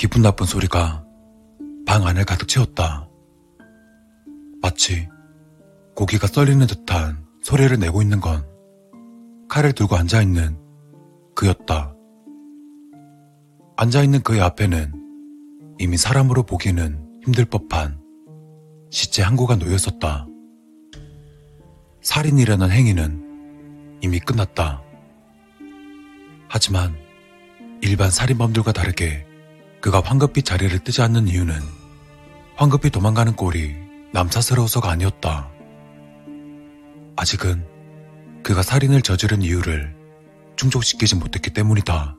기분 나쁜 소리가 방 안을 가득 채웠다. 마치 고기가 썰리는 듯한 소리를 내고 있는 건 칼을 들고 앉아있는 그였다. 앉아있는 그의 앞에는 이미 사람으로 보기는 힘들 법한 시체 한 구가 놓여 있었다. 살인이라는 행위는 이미 끝났다. 하지만 일반 살인범들과 다르게 그가 황급히 자리를 뜨지 않는 이유는 황급히 도망가는 꼴이 남사스러워서가 아니었다. 아직은 그가 살인을 저지른 이유를 충족시키지 못했기 때문이다.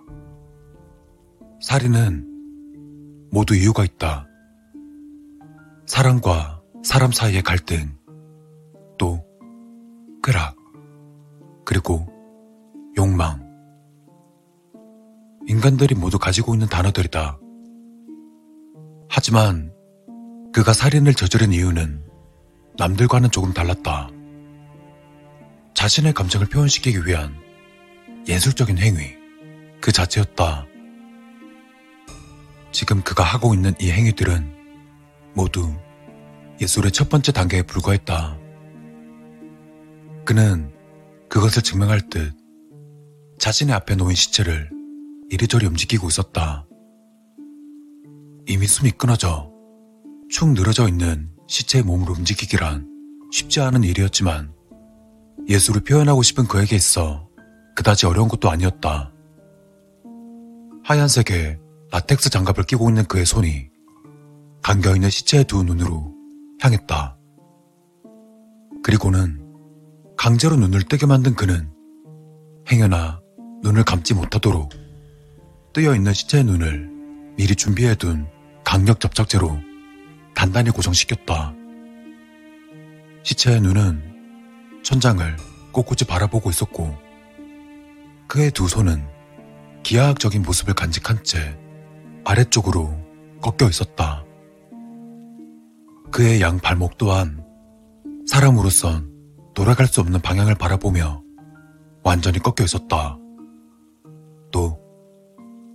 살인은 모두 이유가 있다. 사람과 사람 사이의 갈등, 또 쾌락, 그리고 욕망. 인간들이 모두 가지고 있는 단어들이다. 하지만 그가 살인을 저지른 이유는 남들과는 조금 달랐다. 자신의 감정을 표현시키기 위한 예술적인 행위, 그 자체였다. 지금 그가 하고 있는 이 행위들은 모두 예술의 첫 번째 단계에 불과했다. 그는 그것을 증명할 듯 자신의 앞에 놓인 시체를 이리저리 움직이고 있었다. 이미 숨이 끊어져 축 늘어져 있는 시체의 몸을 움직이기란 쉽지 않은 일이었지만 예술을 표현하고 싶은 그에게 있어 그다지 어려운 것도 아니었다. 하얀색의 라텍스 장갑을 끼고 있는 그의 손이 감겨있는 시체의 두 눈으로 향했다. 그리고는 강제로 눈을 뜨게 만든 그는 행여나 눈을 감지 못하도록 뜨여있는 시체의 눈을 미리 준비해둔 강력 접착제로 단단히 고정시켰다. 시체의 눈은 천장을 꼿꼿이 바라보고 있었고 그의 두 손은 기하학적인 모습을 간직한 채 아래쪽으로 꺾여 있었다. 그의 양 발목 또한 사람으로선 돌아갈 수 없는 방향을 바라보며 완전히 꺾여 있었다.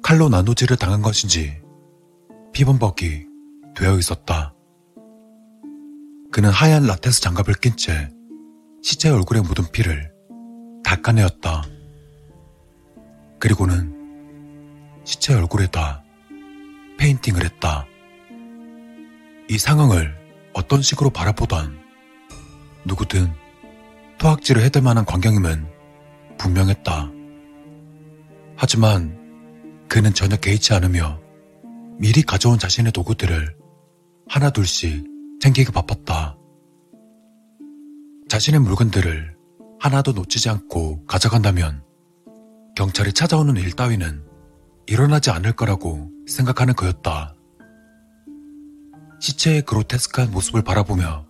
또 칼로 나누지를 당한 것인지 피범벅이 되어 있었다. 그는 하얀 라테스 장갑을 낀 채 시체 얼굴에 묻은 피를 닦아내었다. 그리고는 시체 얼굴에다 페인팅을 했다. 이 상황을 어떤 식으로 바라보던 누구든 토악질을 해댈 만한 광경임은 분명했다. 하지만 그는 전혀 개의치 않으며 미리 가져온 자신의 도구들을 하나둘씩 챙기기 바빴다. 자신의 물건들을 하나도 놓치지 않고 가져간다면 경찰이 찾아오는 일 따위는 일어나지 않을 거라고 생각하는 그였다. 시체의 그로테스크한 모습을 바라보며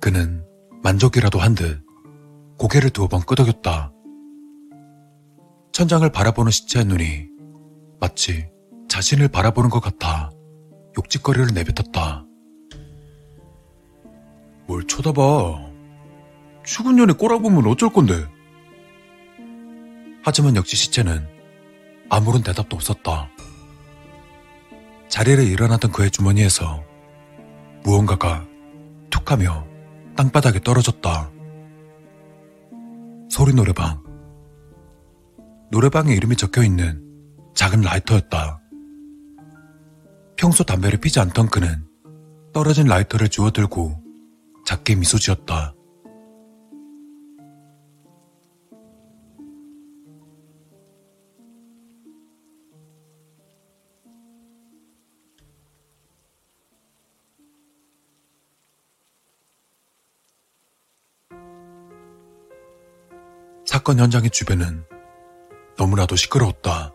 그는 만족이라도 한 듯 고개를 두어 번 끄덕였다. 천장을 바라보는 시체의 눈이 마치 자신을 바라보는 것 같아 욕짓거리를 내뱉었다. 뭘 쳐다봐. 죽은 년에 꼬라보면 어쩔 건데. 하지만 역시 시체는 아무런 대답도 없었다. 자리를 일어나던 그의 주머니에서 무언가가 툭 하며 땅바닥에 떨어졌다. 소리 노래방. 노래방에 이름이 적혀 있는 작은 라이터였다. 평소 담배를 피지 않던 그는 떨어진 라이터를 주워 들고 작게 미소 지었다. 사건 현장의 주변은 너무나도 시끄러웠다.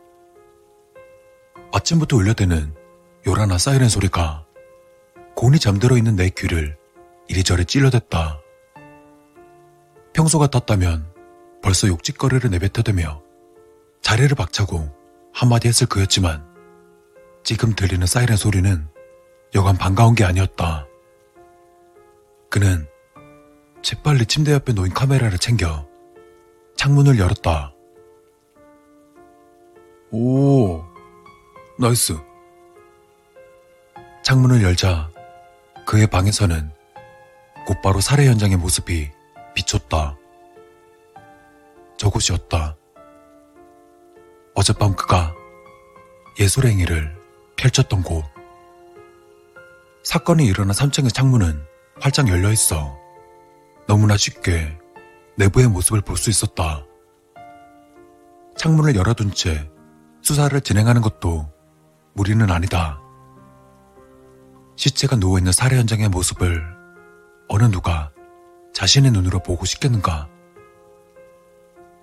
아침부터 울려대는 요란한 사이렌 소리가 곤히 잠들어 있는 내 귀를 이리저리 찔러댔다. 평소 같았다면 벌써 욕짓거리를 내뱉어대며 자리를 박차고 한마디 했을 그였지만 지금 들리는 사이렌 소리는 여간 반가운 게 아니었다. 그는 재빨리 침대 옆에 놓인 카메라를 챙겨 창문을 열었다. 오, nice. 창문을 열자 그의 방에서는 곧바로 살해 현장의 모습이 비쳤다. 저곳이었다. 어젯밤 그가 예술행위를 펼쳤던 곳. 사건이 일어난 3층의 창문은 활짝 열려 있어 너무나 쉽게 내부의 모습을 볼 수 있었다. 창문을 열어둔 채 수사를 진행하는 것도 무리는 아니다. 시체가 누워있는 살해 현장의 모습을 어느 누가 자신의 눈으로 보고 싶겠는가?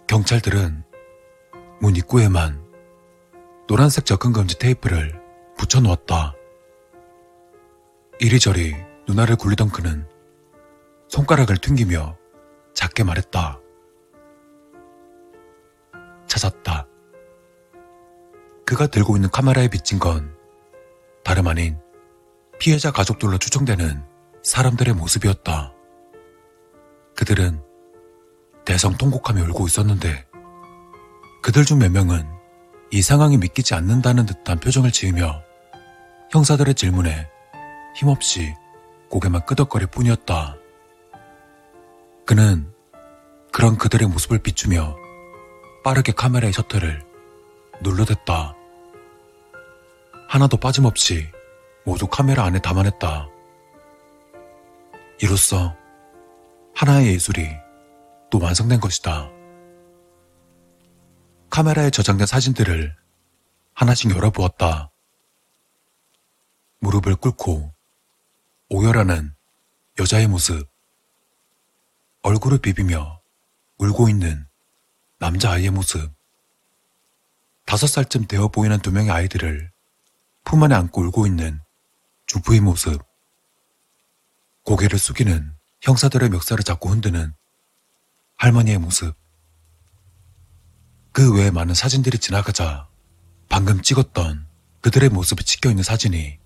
경찰들은 문 입구에만 노란색 접근금지 테이프를 붙여놓았다. 이리저리 누나를 굴리던 그는 손가락을 튕기며 작게 말했다. 찾았다. 그가 들고 있는 카메라에 비친 건 다름 아닌 피해자 가족들로 추정되는 사람들의 모습이었다. 그들은 대성 통곡하며 울고 있었는데 그들 중 몇 명은 이 상황이 믿기지 않는다는 듯한 표정을 지으며 형사들의 질문에 힘없이 고개만 끄덕거릴 뿐이었다. 그는 그런 그들의 모습을 비추며 빠르게 카메라의 셔터를 눌러댔다. 하나도 빠짐없이 모두 카메라 안에 담아냈다. 이로써 하나의 예술이 또 완성된 것이다. 카메라에 저장된 사진들을 하나씩 열어보았다. 무릎을 꿇고 오열하는 여자의 모습, 얼굴을 비비며 울고 있는 남자아이의 모습, 다섯 살쯤 되어 보이는 두 명의 아이들을 품 안에 안고 울고 있는 주부의 모습, 고개를 숙이는 형사들의 멱살을 잡고 흔드는 할머니의 모습, 그 외에 많은 사진들이 지나가자 방금 찍었던 그들의 모습이 찍혀 있는 사진이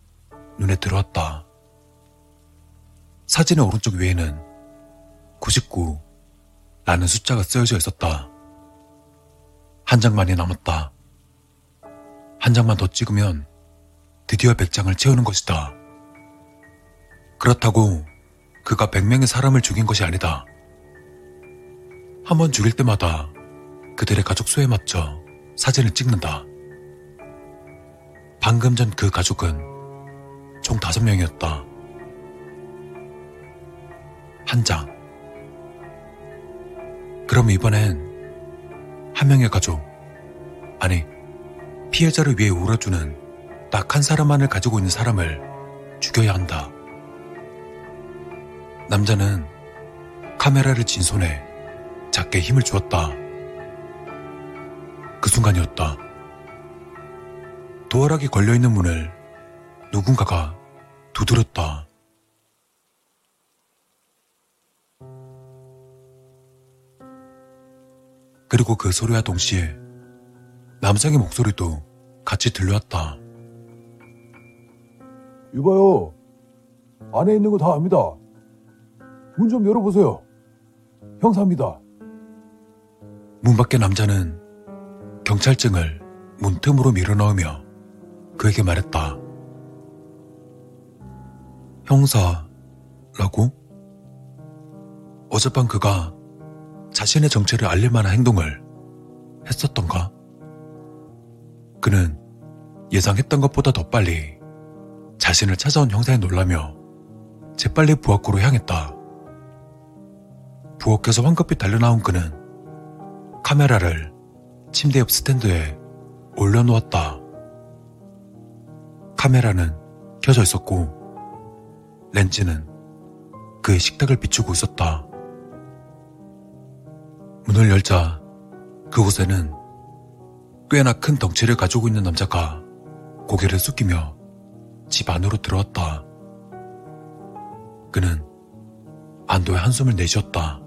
눈에 들어왔다. 사진의 오른쪽 위에는 99 라는 숫자가 쓰여져 있었다. 한 장만이 남았다. 한 장만 더 찍으면 드디어 100장을 채우는 것이다. 그렇다고 그가 100명의 사람을 죽인 것이 아니다. 한 번 죽일 때마다 그들의 가족 수에 맞춰 사진을 찍는다. 방금 전 그 가족은 총 다섯 명이었다. 한 장. 그럼 이번엔 한 명의 가족, 아니, 피해자를 위해 울어주는 딱 한 사람만을 가지고 있는 사람을 죽여야 한다. 남자는 카메라를 진 손에 작게 힘을 주었다. 그 순간이었다. 도어락이 걸려있는 문을 누군가가 두드렸다. 그리고 그 소리와 동시에 남성의 목소리도 같이 들려왔다. 이봐요. 안에 있는 거 다 압니다. 문 좀 열어보세요. 형사입니다. 문 밖의 남자는 경찰증을 문틈으로 밀어넣으며 그에게 말했다. 형사라고? 어젯밤 그가 자신의 정체를 알릴 만한 행동을 했었던가? 그는 예상했던 것보다 더 빨리 자신을 찾아온 형사에 놀라며 재빨리 부엌으로 향했다. 부엌에서 황급히 달려나온 그는 카메라를 침대 옆 스탠드에 올려놓았다. 카메라는 켜져 있었고 렌즈는 그의 식탁을 비추고 있었다. 문을 열자 그곳에는 꽤나 큰 덩치를 가지고 있는 남자가 고개를 숙이며 집 안으로 들어왔다. 그는 안도의 한숨을 내쉬었다.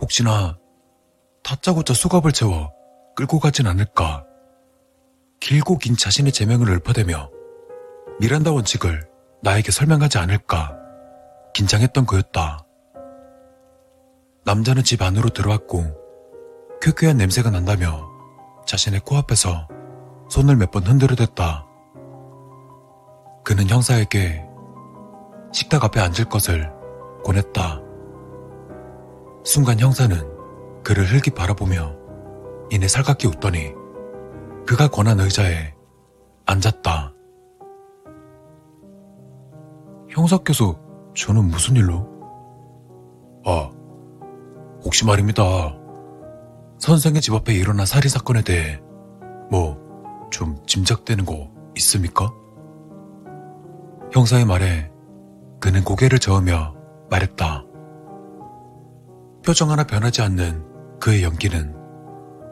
혹시나 다짜고짜 수갑을 채워 끌고 가진 않을까. 길고 긴 자신의 제명을 읊어대며 미란다 원칙을 나에게 설명하지 않을까. 긴장했던 그였다. 남자는 집 안으로 들어왔고 쾌쾌한 냄새가 난다며 자신의 코앞에서 손을 몇 번 흔들어댔다. 그는 형사에게 식탁 앞에 앉을 것을 권했다. 순간 형사는 그를 흘기 바라보며 이내 살갑게 웃더니 그가 권한 의자에 앉았다. 형사께서 저는 무슨 일로? 아, 혹시 말입니다. 선생의 집 앞에 일어난 살인 사건에 대해 뭐 좀 짐작되는 거 있습니까? 형사의 말에 그는 고개를 저으며 말했다. 표정 하나 변하지 않는 그의 연기는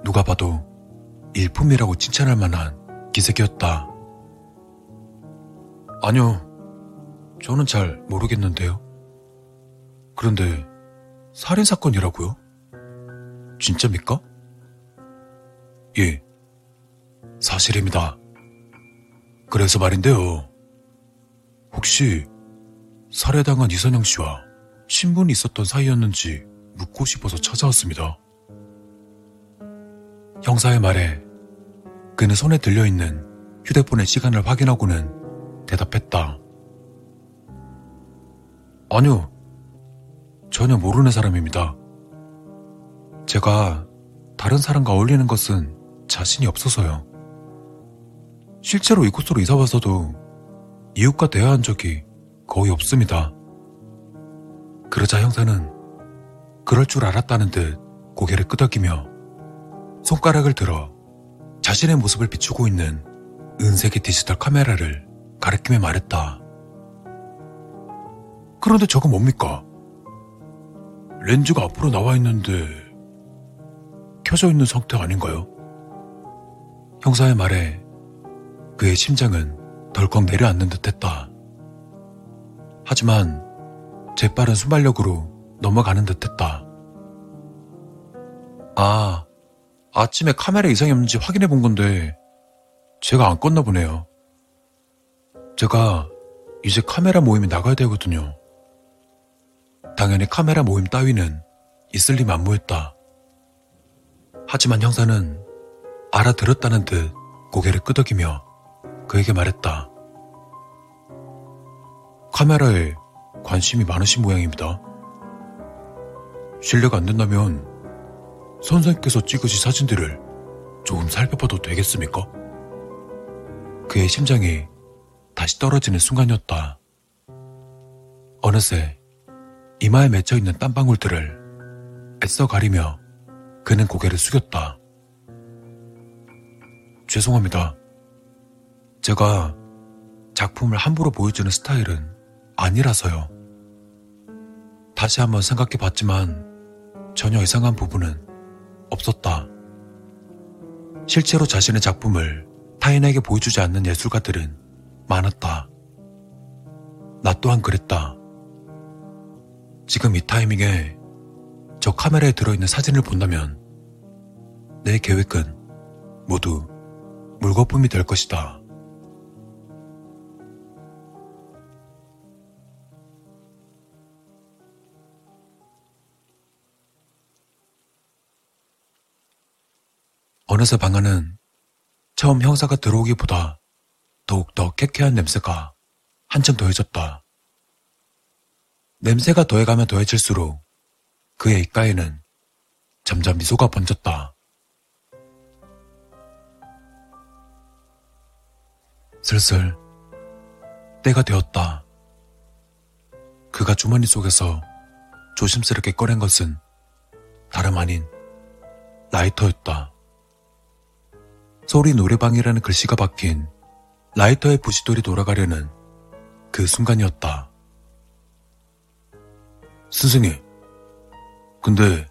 누가 봐도 일품이라고 칭찬할 만한 기색이었다. 아니요, 저는 잘 모르겠는데요. 그런데 살인사건이라고요? 진짜입니까? 예, 사실입니다. 그래서 말인데요. 혹시 살해당한 이선영 씨와 신분이 있었던 사이였는지 묻고 싶어서 찾아왔습니다. 형사의 말에 그는 손에 들려있는 휴대폰의 시간을 확인하고는 대답했다. 아니요. 전혀 모르는 사람입니다. 제가 다른 사람과 어울리는 것은 자신이 없어서요. 실제로 이곳으로 이사 와서도 이웃과 대화한 적이 거의 없습니다. 그러자 형사는 그럴 줄 알았다는 듯 고개를 끄덕이며 손가락을 들어 자신의 모습을 비추고 있는 은색의 디지털 카메라를 가리키며 말했다. 그런데 저건 뭡니까? 렌즈가 앞으로 나와 있는데 켜져 있는 상태 아닌가요? 형사의 말에 그의 심장은 덜컥 내려앉는 듯 했다. 하지만 재빠른 순발력으로 넘어가는 듯 했다. 아, 아침에 카메라 이상이 없는지 확인해 본 건데 제가 안 껐나 보네요. 제가 이제 카메라 모임에 나가야 되거든요. 당연히 카메라 모임 따위는 있을 리 만무했다. 하지만 형사는 알아들었다는 듯 고개를 끄덕이며 그에게 말했다. 카메라에 관심이 많으신 모양입니다. 실례가 안 된다면 선생님께서 찍으신 사진들을 조금 살펴봐도 되겠습니까? 그의 심장이 다시 떨어지는 순간이었다. 어느새 이마에 맺혀있는 땀방울들을 애써 가리며 그는 고개를 숙였다. 죄송합니다. 제가 작품을 함부로 보여주는 스타일은 아니라서요. 다시 한번 생각해 봤지만 전혀 이상한 부분은 없었다. 실제로 자신의 작품을 타인에게 보여주지 않는 예술가들은 많았다. 나 또한 그랬다. 지금 이 타이밍에 저 카메라에 들어있는 사진을 본다면 내 계획은 모두 물거품이 될 것이다. 어느새 방 안은 처음 형사가 들어오기보다 더욱더 쾌쾌한 냄새가 한층 더해졌다. 냄새가 더해가면 더해질수록 그의 입가에는 점점 미소가 번졌다. 슬슬 때가 되었다. 그가 주머니 속에서 조심스럽게 꺼낸 것은 다름 아닌 라이터였다. 소리 노래방이라는 글씨가 박힌 라이터의 부시돌이 돌아가려는 그 순간이었다. 선생님, 근데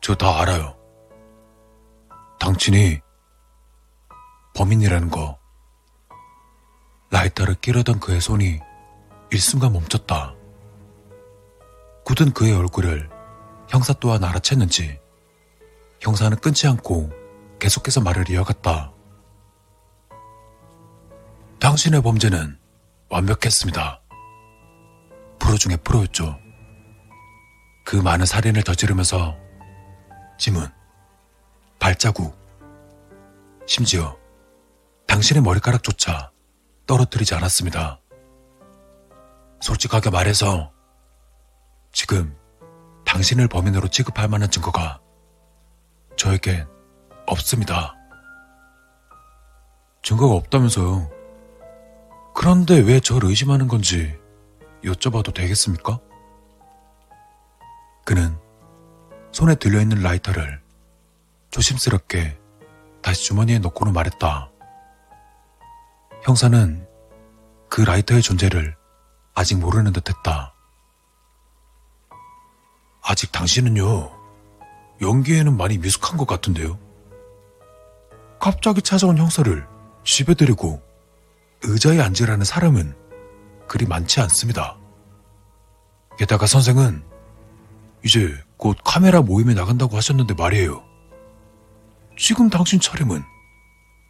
저 다 알아요. 당신이 범인이라는 거. 라이터를 끼려던 그의 손이 일순간 멈췄다. 굳은 그의 얼굴을 형사 또한 알아챘는지 형사는 끊지 않고 계속해서 말을 이어갔다. 당신의 범죄는 완벽했습니다. 프로 중에 프로였죠. 그 많은 살인을 저지르면서 지문, 발자국, 심지어 당신의 머리카락조차 떨어뜨리지 않았습니다. 솔직하게 말해서 지금 당신을 범인으로 취급할 만한 증거가 저에겐 없습니다. 증거가 없다면서요. 그런데 왜 저를 의심하는 건지 여쭤봐도 되겠습니까? 그는 손에 들려있는 라이터를 조심스럽게 다시 주머니에 넣고는 말했다. 형사는 그 라이터의 존재를 아직 모르는 듯 했다. 아직 당신은요, 연기에는 많이 미숙한 것 같은데요? 갑자기 찾아온 형사를 집에 데리고 의자에 앉으라는 사람은 그리 많지 않습니다. 게다가 선생은 이제 곧 카메라 모임에 나간다고 하셨는데 말이에요. 지금 당신 차림은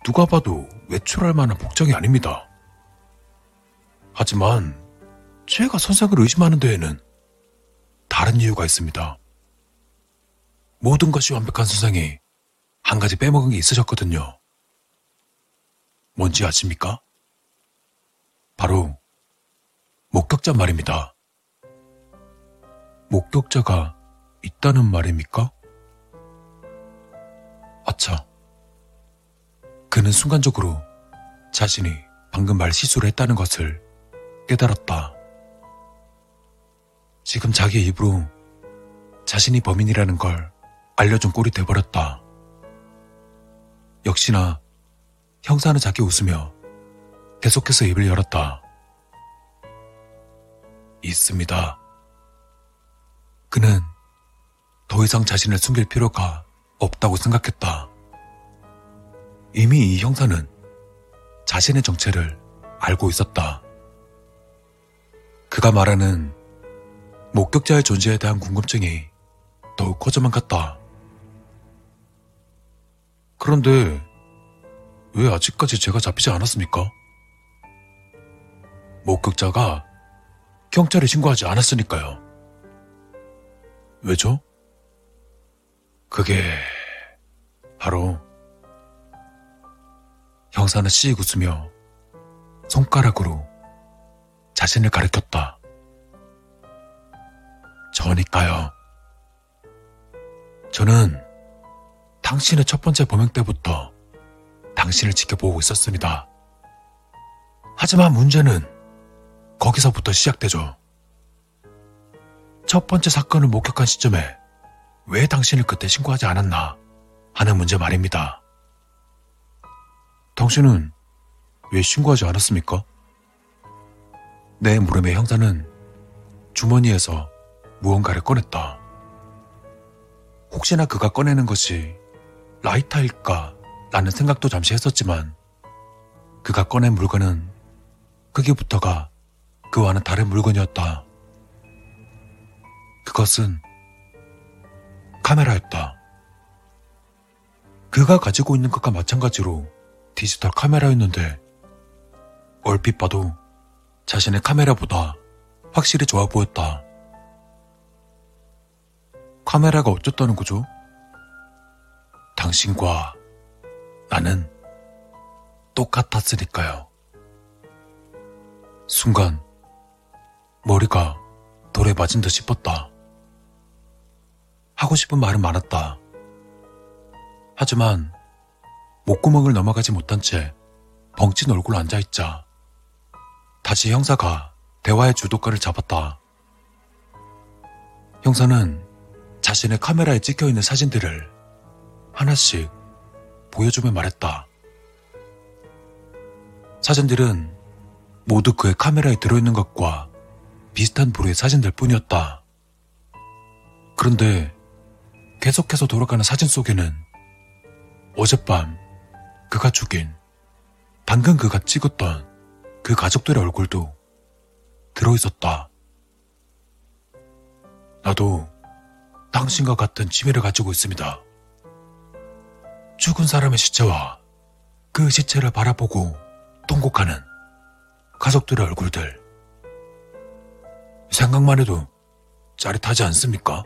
누가 봐도 외출할 만한 복장이 아닙니다. 하지만 제가 선생을 의심하는 데에는 다른 이유가 있습니다. 모든 것이 완벽한 선생이 한 가지 빼먹은 게 있으셨거든요. 뭔지 아십니까? 바로 목격자 말입니다. 목격자가 있다는 말입니까? 아차. 그는 순간적으로 자신이 방금 말 실수를 했다는 것을 깨달았다. 지금 자기의 입으로 자신이 범인이라는 걸 알려준 꼴이 돼버렸다. 역시나 형사는 작게 웃으며 계속해서 입을 열었다. 있습니다. 그는 더 이상 자신을 숨길 필요가 없다고 생각했다. 이미 이 형사는 자신의 정체를 알고 있었다. 그가 말하는 목격자의 존재에 대한 궁금증이 더욱 커져만 갔다. 그런데 왜 아직까지 제가 잡히지 않았습니까? 목격자가 경찰에 신고하지 않았으니까요. 왜죠? 그게 바로 형사는 씩 웃으며 손가락으로 자신을 가리켰다. 저니까요. 저는 당신의 첫 번째 범행 때부터 당신을 지켜보고 있었습니다. 하지만 문제는 거기서부터 시작되죠. 첫 번째 사건을 목격한 시점에 왜 당신을 그때 신고하지 않았나 하는 문제 말입니다. 당신은 왜 신고하지 않았습니까? 내 물음의 형사는 주머니에서 무언가를 꺼냈다. 혹시나 그가 꺼내는 것이 라이터일까 라는 생각도 잠시 했었지만 그가 꺼낸 물건은 크기부터가 그와는 다른 물건이었다. 그것은 카메라였다. 그가 가지고 있는 것과 마찬가지로 디지털 카메라였는데 얼핏 봐도 자신의 카메라보다 확실히 좋아 보였다. 카메라가 어쩌다는 거죠? 당신과 나는 똑같았으니까요. 순간 머리가 돌에 맞은 듯 싶었다. 하고 싶은 말은 많았다. 하지만 목구멍을 넘어가지 못한 채 벙찐 얼굴로 앉아있자 다시 형사가 대화의 주도권을 잡았다. 형사는 자신의 카메라에 찍혀 있는 사진들을 하나씩 보여주며 말했다. 사진들은 모두 그의 카메라에 들어있는 것과 비슷한 부류의 사진들 뿐이었다. 그런데 계속해서 돌아가는 사진 속에는 어젯밤 그가 죽인 방금 그가 찍었던 그 가족들의 얼굴도 들어있었다. 나도 당신과 같은 취미를 가지고 있습니다. 죽은 사람의 시체와 그 시체를 바라보고 통곡하는 가족들의 얼굴들. 생각만 해도 짜릿하지 않습니까?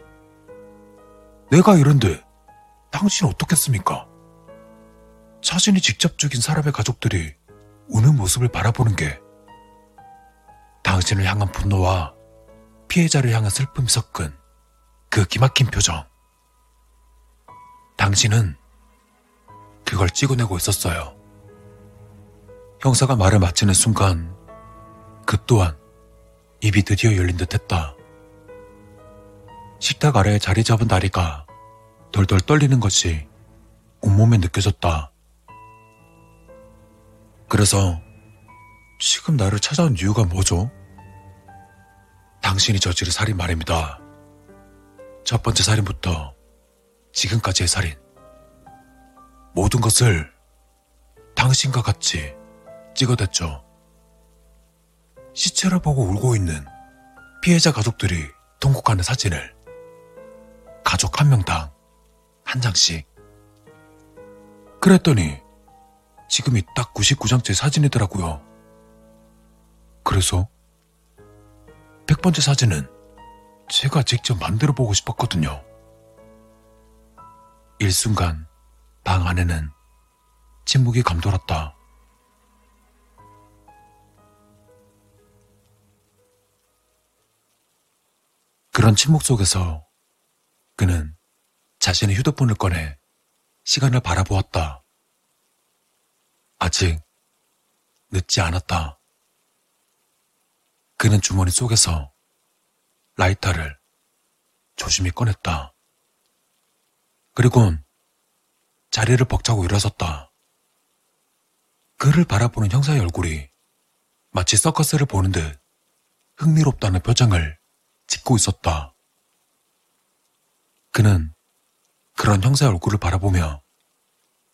내가 이런데 당신 어떻겠습니까? 자신이 직접 죽인 사람의 가족들이 우는 모습을 바라보는 게 당신을 향한 분노와 피해자를 향한 슬픔이 섞은 그 기막힌 표정. 당신은 그걸 찍어내고 있었어요. 형사가 말을 마치는 순간 그 또한 입이 드디어 열린 듯 했다. 식탁 아래에 자리 잡은 다리가 덜덜 떨리는 것이 온몸에 느껴졌다. 그래서 지금 나를 찾아온 이유가 뭐죠? 당신이 저지른 살인 말입니다. 첫 번째 살인부터 지금까지의 살인. 모든 것을 당신과 같이 찍어댔죠. 시체를 보고 울고 있는 피해자 가족들이 통곡하는 사진을 가족 한 명당 한 장씩. 그랬더니 지금이 딱 99장째 사진이더라고요. 그래서 100번째 사진은 제가 직접 만들어 보고 싶었거든요. 일순간 방 안에는 침묵이 감돌았다. 그런 침묵 속에서 그는 자신의 휴대폰을 꺼내 시간을 바라보았다. 아직 늦지 않았다. 그는 주머니 속에서 라이터를 조심히 꺼냈다. 그리곤 자리를 벅차고 일어섰다. 그를 바라보는 형사의 얼굴이 마치 서커스를 보는 듯 흥미롭다는 표정을 짓고 있었다. 그는 그런 형사의 얼굴을 바라보며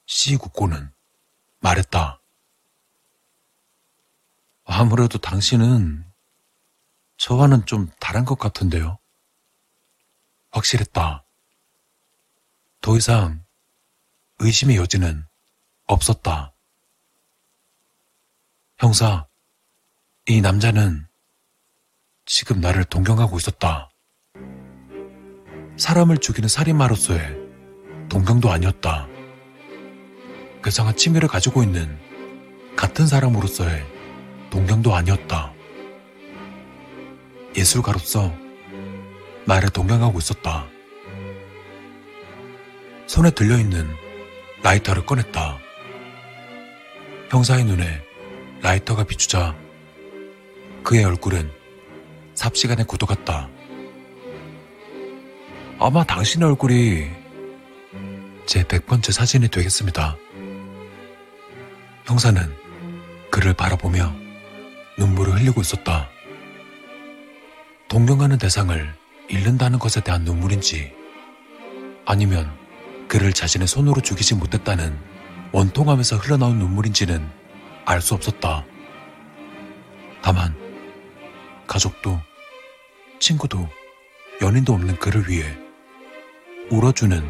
씨 웃고는 말했다. 아무래도 당신은 저와는 좀 다른 것 같은데요. 확실했다. 더 이상 의심의 여지는 없었다. 형사, 이 남자는 지금 나를 동경하고 있었다. 사람을 죽이는 살인마로서의 동경도 아니었다. 괴상한 취미를 가지고 있는 같은 사람으로서의 동경도 아니었다. 예술가로서 나를 동경하고 있었다. 손에 들려있는 라이터를 꺼냈다. 형사의 눈에 라이터가 비추자 그의 얼굴은 삽시간에 굳어갔다. 아마 당신의 얼굴이 제 100번째 사진이 되겠습니다. 형사는 그를 바라보며 눈물을 흘리고 있었다. 동경하는 대상을 잃는다는 것에 대한 눈물인지 아니면 그를 자신의 손으로 죽이지 못했다는 원통함에서 흘러나온 눈물인지는 알 수 없었다. 다만 가족도 친구도 연인도 없는 그를 위해 울어주는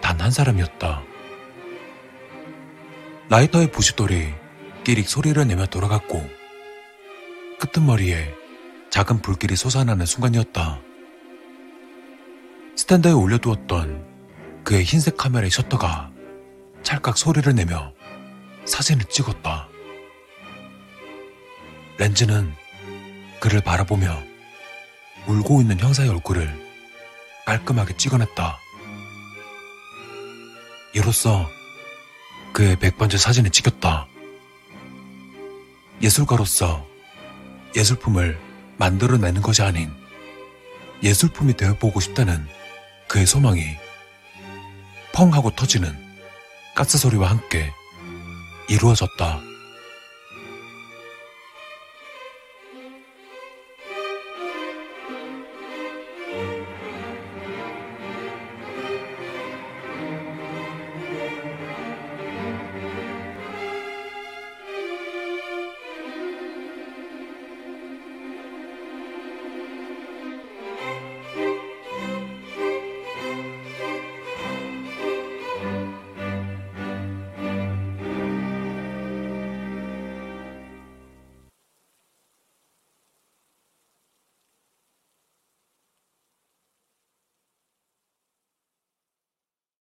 단 한 사람이었다. 라이터의 부싯돌이 끼릭 소리를 내며 돌아갔고 끄트머리에 작은 불길이 솟아나는 순간이었다. 스탠드에 올려두었던 그의 흰색 카메라의 셔터가 찰칵 소리를 내며 사진을 찍었다. 렌즈는 그를 바라보며 울고 있는 형사의 얼굴을 깔끔하게 찍어냈다. 이로써 그의 100번째 사진을 찍혔다. 예술가로서 예술품을 만들어내는 것이 아닌 예술품이 되어보고 싶다는 그의 소망이 펑 하고 터지는 가스 소리와 함께 이루어졌다.